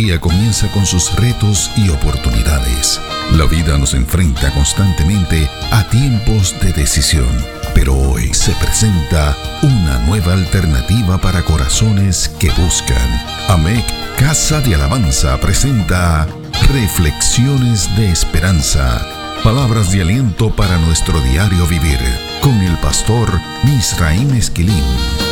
día comienza con sus retos y oportunidades. La vida nos enfrenta constantemente a tiempos de decisión, pero hoy se presenta una nueva alternativa para corazones que buscan. AMEC Casa de Alabanza presenta Reflexiones de Esperanza. Palabras de aliento para nuestro diario vivir con el pastor Misraim Esquilín.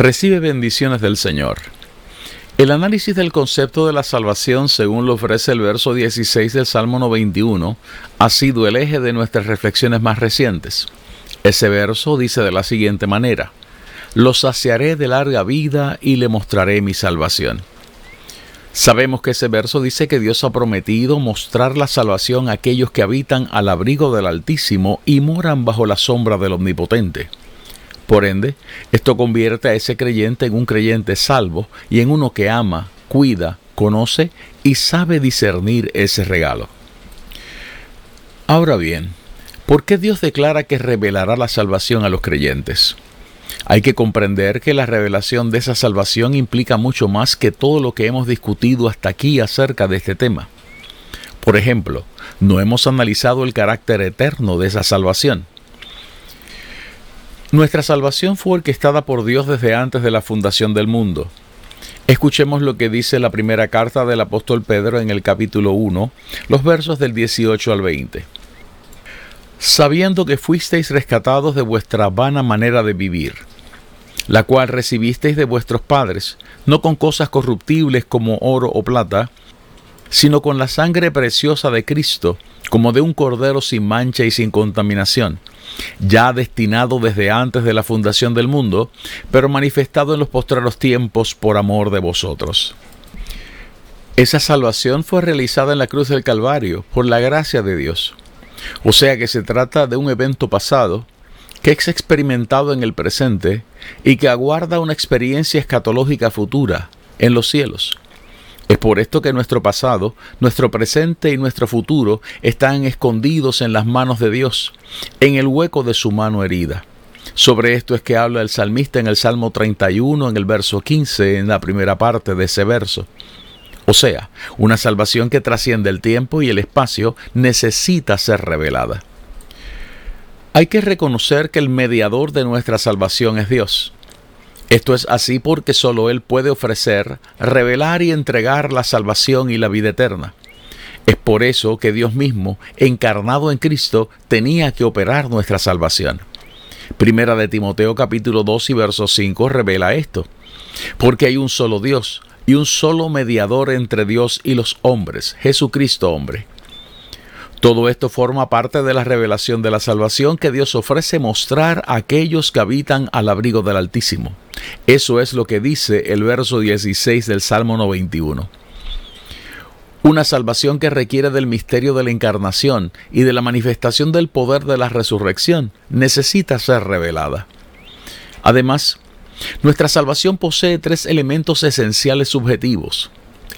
Recibe bendiciones del Señor. El análisis del concepto de la salvación, según lo ofrece el verso 16 del Salmo 91, ha sido el eje de nuestras reflexiones más recientes. Ese verso dice de la siguiente manera, Lo saciaré de larga vida y le mostraré mi salvación. Sabemos que ese verso dice que Dios ha prometido mostrar la salvación a aquellos que habitan al abrigo del Altísimo y moran bajo la sombra del Omnipotente. Por ende, esto convierte a ese creyente en un creyente salvo y en uno que ama, cuida, conoce y sabe discernir ese regalo. Ahora bien, ¿por qué Dios declara que revelará la salvación a los creyentes? Hay que comprender que la revelación de esa salvación implica mucho más que todo lo que hemos discutido hasta aquí acerca de este tema. Por ejemplo, no hemos analizado el carácter eterno de esa salvación. Nuestra salvación fue orquestada por Dios desde antes de la fundación del mundo. Escuchemos lo que dice la primera carta del apóstol Pedro en el capítulo 1, los versos del 18 al 20. Sabiendo que fuisteis rescatados de vuestra vana manera de vivir, la cual recibisteis de vuestros padres, no con cosas corruptibles como oro o plata, sino con la sangre preciosa de Cristo, como de un cordero sin mancha y sin contaminación ya destinado desde antes de la fundación del mundo, pero manifestado en los postreros tiempos por amor de vosotros. Esa salvación fue realizada en la cruz del Calvario por la gracia de Dios. O sea que se trata de un evento pasado que es experimentado en el presente y que aguarda una experiencia escatológica futura en los cielos. Es por esto que nuestro pasado, nuestro presente y nuestro futuro están escondidos en las manos de Dios, en el hueco de su mano herida. Sobre esto es que habla el salmista en el Salmo 31, en el verso 15, en la primera parte de ese verso. O sea, una salvación que trasciende el tiempo y el espacio necesita ser revelada. Hay que reconocer que el mediador de nuestra salvación es Dios. Esto es así porque solo Él puede ofrecer, revelar y entregar la salvación y la vida eterna. Es por eso que Dios mismo, encarnado en Cristo, tenía que operar nuestra salvación. Primera de Timoteo capítulo 2 y verso 5 revela esto. Porque hay un solo Dios y un solo mediador entre Dios y los hombres, Jesucristo hombre todo esto forma parte de la revelación de la salvación que Dios ofrece mostrar a aquellos que habitan al abrigo del Altísimo. Eso es lo que dice el verso 16 del Salmo 91. Una salvación que requiere del misterio de la encarnación y de la manifestación del poder de la resurrección necesita ser revelada. Además, nuestra salvación posee tres elementos esenciales subjetivos.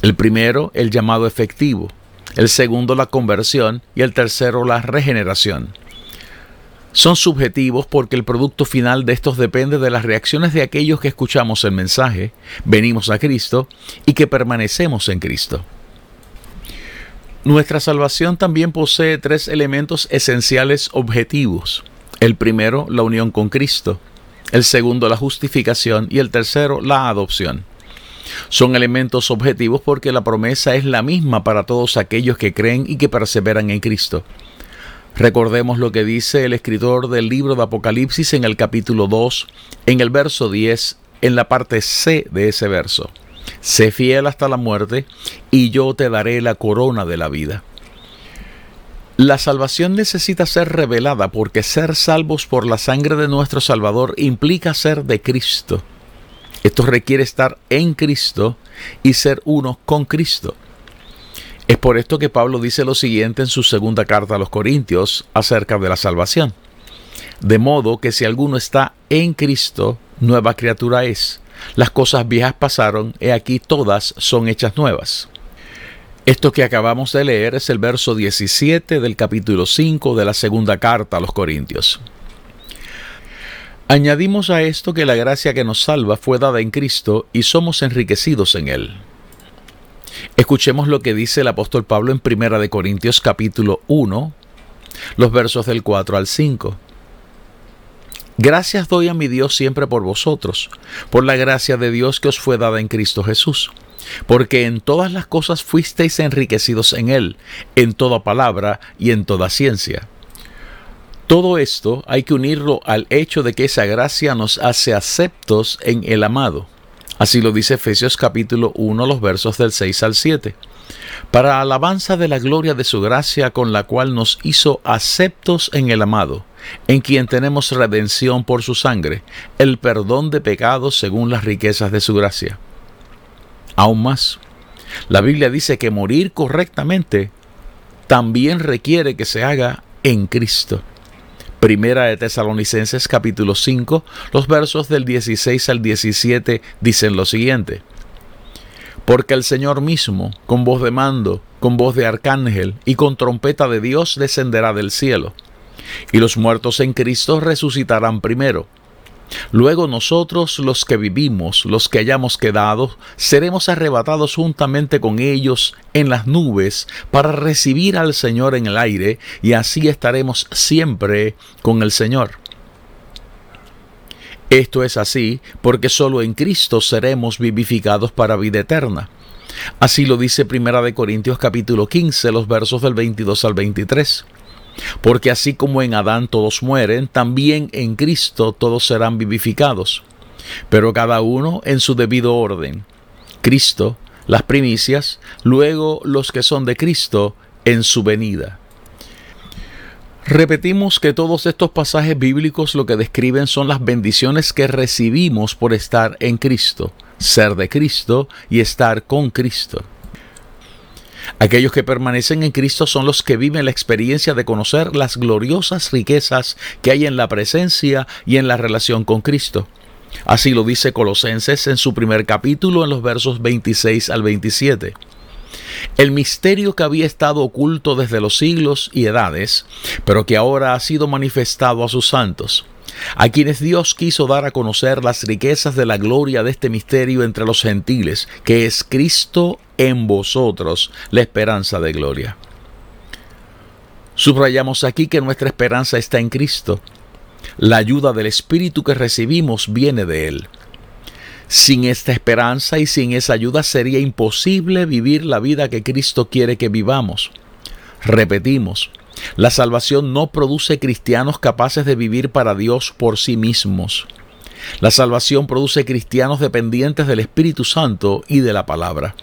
El primero, el llamado efectivo, el segundo la conversión y el tercero la regeneración. Son subjetivos porque el producto final de estos depende de las reacciones de aquellos que escuchamos el mensaje, venimos a Cristo y que permanecemos en Cristo. Nuestra salvación también posee tres elementos esenciales objetivos. El primero, la unión con Cristo. El segundo, la justificación. Y el tercero, la adopción. Son elementos objetivos porque la promesa es la misma para todos aquellos que creen y que perseveran en Cristo. Recordemos lo que dice el escritor del libro de Apocalipsis en el capítulo 2, en el verso 10, en la parte C de ese verso. Sé fiel hasta la muerte y yo te daré la corona de la vida. La salvación necesita ser revelada porque ser salvos por la sangre de nuestro Salvador implica ser de Cristo. Esto requiere estar en Cristo y ser uno con Cristo. Es por esto que Pablo dice lo siguiente en su segunda carta a los Corintios acerca de la salvación. De modo que si alguno está en Cristo, nueva criatura es. Las cosas viejas pasaron, y aquí todas son hechas nuevas. Esto que acabamos de leer es el verso 17 del capítulo 5 de la segunda carta a los Corintios. Añadimos a esto que la gracia que nos salva fue dada en Cristo y somos enriquecidos en Él. Escuchemos lo que dice el apóstol Pablo en 1 Corintios capítulo 1, los versos del 4 al 5. Gracias doy a mi Dios siempre por vosotros, por la gracia de Dios que os fue dada en Cristo Jesús porque en todas las cosas fuisteis enriquecidos en Él, en toda palabra y en toda ciencia. Todo esto hay que unirlo al hecho de que esa gracia nos hace aceptos en el amado. Así lo dice Efesios capítulo 1, los versos del 6 al 7. Para alabanza de la gloria de su gracia con la cual nos hizo aceptos en el amado, en quien tenemos redención por su sangre, el perdón de pecados según las riquezas de su gracia aún más. La Biblia dice que morir correctamente también requiere que se haga en Cristo. Primera de Tesalonicenses capítulo 5, los versos del 16 al 17 dicen lo siguiente. Porque el Señor mismo, con voz de mando, con voz de arcángel y con trompeta de Dios descenderá del cielo, y los muertos en Cristo resucitarán primero. Luego nosotros los que vivimos, los que hayamos quedado, seremos arrebatados juntamente con ellos en las nubes para recibir al Señor en el aire y así estaremos siempre con el Señor. Esto es así porque solo en Cristo seremos vivificados para vida eterna. Así lo dice Primera de Corintios capítulo 15, los versos del 22 al 23. Porque así como en Adán todos mueren, también en Cristo todos serán vivificados, pero cada uno en su debido orden. Cristo, las primicias, luego los que son de Cristo en su venida. Repetimos que todos estos pasajes bíblicos lo que describen son las bendiciones que recibimos por estar en Cristo, ser de Cristo y estar con Cristo. Aquellos que permanecen en Cristo son los que viven la experiencia de conocer las gloriosas riquezas que hay en la presencia y en la relación con Cristo. Así lo dice Colosenses en su primer capítulo en los versos 26 al 27. El misterio que había estado oculto desde los siglos y edades, pero que ahora ha sido manifestado a sus santos a quienes Dios quiso dar a conocer las riquezas de la gloria de este misterio entre los gentiles, que es Cristo en vosotros, la esperanza de gloria. Subrayamos aquí que nuestra esperanza está en Cristo. La ayuda del Espíritu que recibimos viene de Él. Sin esta esperanza y sin esa ayuda sería imposible vivir la vida que Cristo quiere que vivamos. Repetimos, la salvación no produce cristianos capaces de vivir para Dios por sí mismos. La salvación produce cristianos dependientes del Espíritu Santo y de la palabra.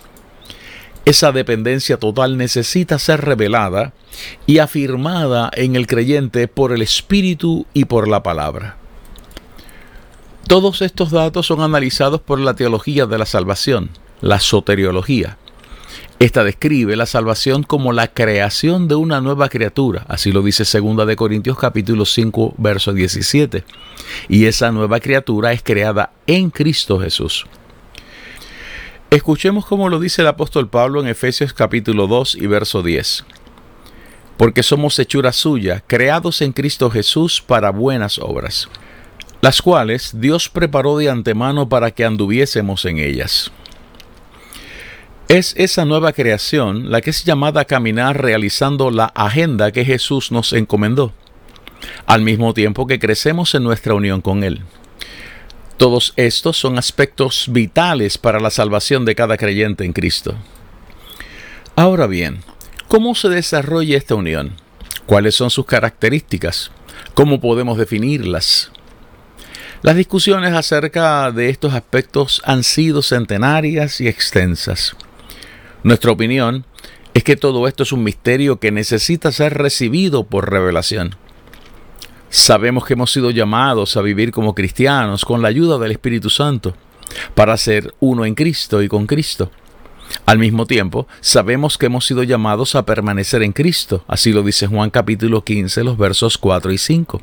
Esa dependencia total necesita ser revelada y afirmada en el creyente por el Espíritu y por la palabra. Todos estos datos son analizados por la teología de la salvación, la soteriología. Esta describe la salvación como la creación de una nueva criatura, así lo dice 2 de Corintios capítulo 5 verso 17. Y esa nueva criatura es creada en Cristo Jesús. Escuchemos cómo lo dice el apóstol Pablo en Efesios capítulo 2 y verso 10. Porque somos hechura suya, creados en Cristo Jesús para buenas obras, las cuales Dios preparó de antemano para que anduviésemos en ellas. Es esa nueva creación la que es llamada a caminar realizando la agenda que Jesús nos encomendó, al mismo tiempo que crecemos en nuestra unión con Él. Todos estos son aspectos vitales para la salvación de cada creyente en Cristo. Ahora bien, ¿cómo se desarrolla esta unión? ¿Cuáles son sus características? ¿Cómo podemos definirlas? Las discusiones acerca de estos aspectos han sido centenarias y extensas. Nuestra opinión es que todo esto es un misterio que necesita ser recibido por revelación. Sabemos que hemos sido llamados a vivir como cristianos con la ayuda del Espíritu Santo, para ser uno en Cristo y con Cristo. Al mismo tiempo, sabemos que hemos sido llamados a permanecer en Cristo, así lo dice Juan capítulo 15, los versos 4 y 5.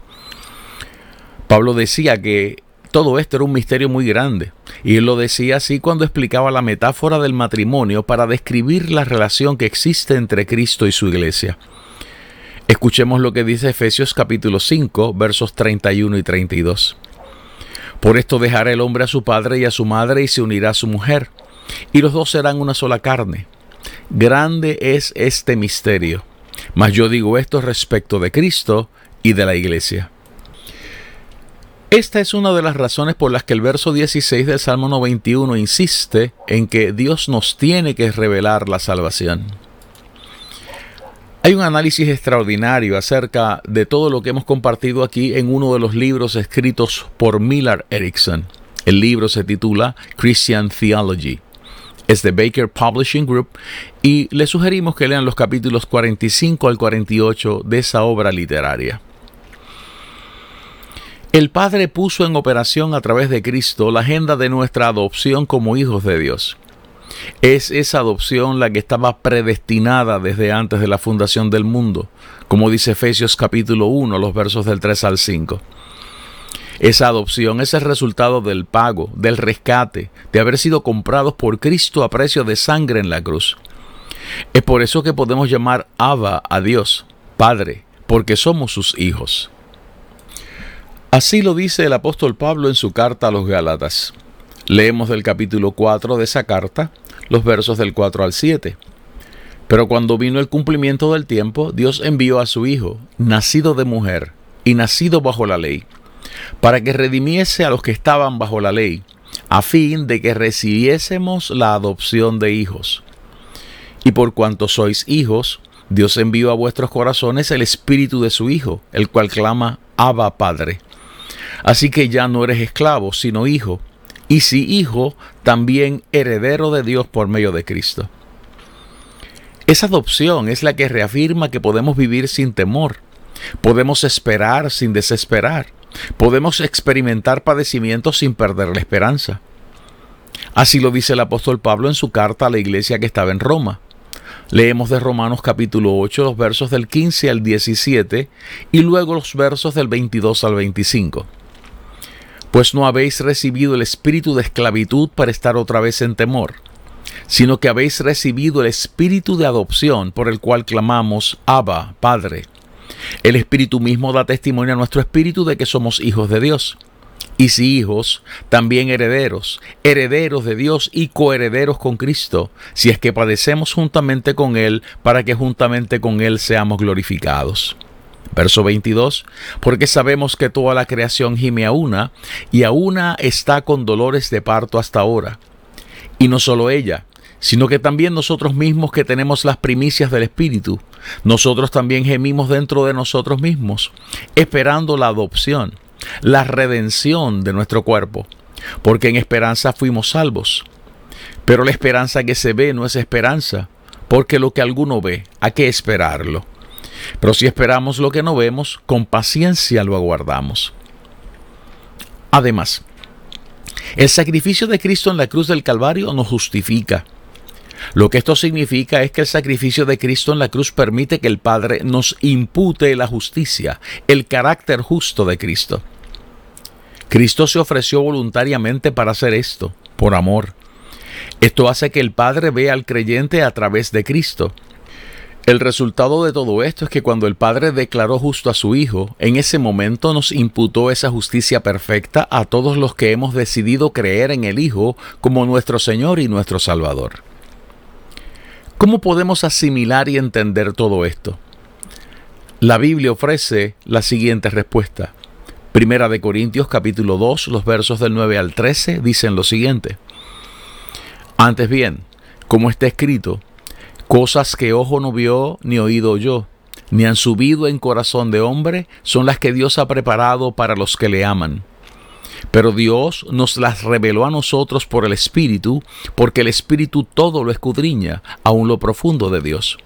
Pablo decía que Todo esto era un misterio muy grande, y él lo decía así cuando explicaba la metáfora del matrimonio para describir la relación que existe entre Cristo y su iglesia. Escuchemos lo que dice Efesios capítulo 5, versos 31 y 32. Por esto dejará el hombre a su padre y a su madre y se unirá a su mujer, y los dos serán una sola carne. Grande es este misterio, mas yo digo esto respecto de Cristo y de la iglesia. Esta es una de las razones por las que el verso 16 del Salmo 91 insiste en que Dios nos tiene que revelar la salvación. Hay un análisis extraordinario acerca de todo lo que hemos compartido aquí en uno de los libros escritos por Miller Erickson. El libro se titula Christian Theology. Es de Baker Publishing Group y le sugerimos que lean los capítulos 45 al 48 de esa obra literaria. El Padre puso en operación a través de Cristo la agenda de nuestra adopción como hijos de Dios. Es esa adopción la que estaba predestinada desde antes de la fundación del mundo, como dice Efesios capítulo 1, los versos del 3 al 5. Esa adopción es el resultado del pago, del rescate, de haber sido comprados por Cristo a precio de sangre en la cruz. Es por eso que podemos llamar Abba a Dios, Padre, porque somos sus hijos. Así lo dice el apóstol Pablo en su carta a los Gálatas. Leemos del capítulo 4 de esa carta los versos del 4 al 7. Pero cuando vino el cumplimiento del tiempo, Dios envió a su Hijo, nacido de mujer y nacido bajo la ley, para que redimiese a los que estaban bajo la ley, a fin de que recibiésemos la adopción de hijos. Y por cuanto sois hijos, Dios envió a vuestros corazones el espíritu de su Hijo, el cual clama, Abba Padre. Así que ya no eres esclavo, sino hijo, y si hijo, también heredero de Dios por medio de Cristo. Esa adopción es la que reafirma que podemos vivir sin temor, podemos esperar sin desesperar, podemos experimentar padecimientos sin perder la esperanza. Así lo dice el apóstol Pablo en su carta a la iglesia que estaba en Roma. Leemos de Romanos capítulo 8 los versos del 15 al 17 y luego los versos del 22 al 25 pues no habéis recibido el espíritu de esclavitud para estar otra vez en temor, sino que habéis recibido el espíritu de adopción por el cual clamamos, Abba, Padre. El espíritu mismo da testimonio a nuestro espíritu de que somos hijos de Dios. Y si hijos, también herederos, herederos de Dios y coherederos con Cristo, si es que padecemos juntamente con Él, para que juntamente con Él seamos glorificados. Verso 22, porque sabemos que toda la creación gime a una, y a una está con dolores de parto hasta ahora. Y no solo ella, sino que también nosotros mismos que tenemos las primicias del Espíritu, nosotros también gemimos dentro de nosotros mismos, esperando la adopción, la redención de nuestro cuerpo, porque en esperanza fuimos salvos. Pero la esperanza que se ve no es esperanza, porque lo que alguno ve, ¿a qué esperarlo? Pero si esperamos lo que no vemos, con paciencia lo aguardamos. Además, el sacrificio de Cristo en la cruz del Calvario nos justifica. Lo que esto significa es que el sacrificio de Cristo en la cruz permite que el Padre nos impute la justicia, el carácter justo de Cristo. Cristo se ofreció voluntariamente para hacer esto, por amor. Esto hace que el Padre vea al creyente a través de Cristo el resultado de todo esto es que cuando el Padre declaró justo a su Hijo, en ese momento nos imputó esa justicia perfecta a todos los que hemos decidido creer en el Hijo como nuestro Señor y nuestro Salvador. ¿Cómo podemos asimilar y entender todo esto? La Biblia ofrece la siguiente respuesta. Primera de Corintios capítulo 2, los versos del 9 al 13 dicen lo siguiente. Antes bien, como está escrito, Cosas que ojo no vio ni oído oyó, ni han subido en corazón de hombre, son las que Dios ha preparado para los que le aman. Pero Dios nos las reveló a nosotros por el Espíritu, porque el Espíritu todo lo escudriña, aun lo profundo de Dios.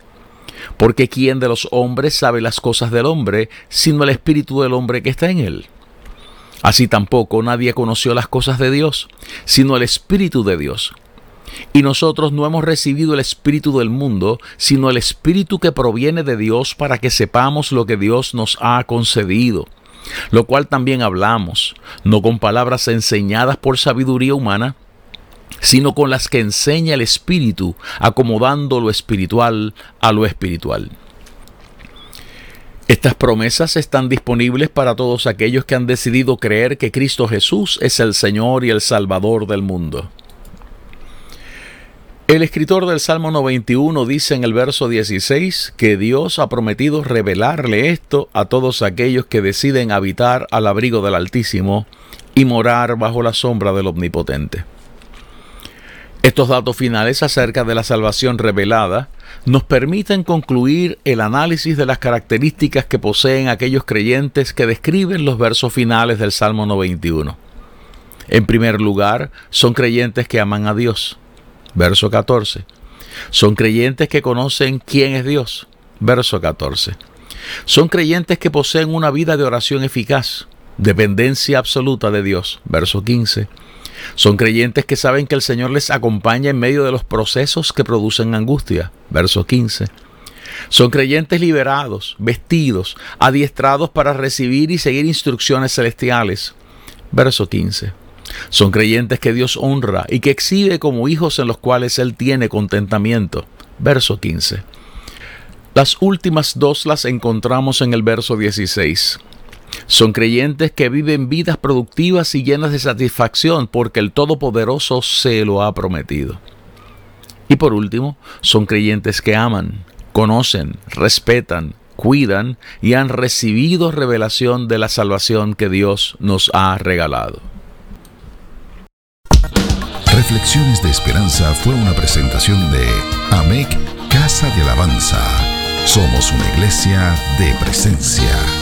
Porque ¿quién de los hombres sabe las cosas del hombre, sino el Espíritu del hombre que está en él? Así tampoco nadie conoció las cosas de Dios, sino el Espíritu de Dios. Y nosotros no hemos recibido el Espíritu del mundo, sino el Espíritu que proviene de Dios para que sepamos lo que Dios nos ha concedido. lo cual también hablamos, no con palabras enseñadas por sabiduría humana, sino con las que enseña el Espíritu, acomodando lo espiritual a lo espiritual. Estas promesas están disponibles para todos aquellos que han decidido creer que Cristo Jesús es el Señor y el Salvador del mundo. El escritor del Salmo 91 dice en el verso 16 que Dios ha prometido revelarle esto a todos aquellos que deciden habitar al abrigo del Altísimo y morar bajo la sombra del Omnipotente. Estos datos finales acerca de la salvación revelada nos permiten concluir el análisis de las características que poseen aquellos creyentes que describen los versos finales del Salmo 91. En primer lugar, son creyentes que aman a Dios. Verso 14. Son creyentes que conocen quién es Dios. Verso 14. Son creyentes que poseen una vida de oración eficaz, dependencia absoluta de Dios. Verso 15 son creyentes que saben que el Señor les acompaña en medio de los procesos que producen angustia. Verso 15. Son creyentes liberados, vestidos, adiestrados para recibir y seguir instrucciones celestiales. Verso 15. Son creyentes que Dios honra y que exhibe como hijos en los cuales Él tiene contentamiento. Verso 15. Las últimas dos las encontramos en el verso 16. Son creyentes que viven vidas productivas y llenas de satisfacción porque el Todopoderoso se lo ha prometido. Y por último, son creyentes que aman, conocen, respetan, cuidan y han recibido revelación de la salvación que Dios nos ha regalado. Reflexiones de Esperanza fue una presentación de AMEC Casa de Alabanza. Somos una iglesia de presencia.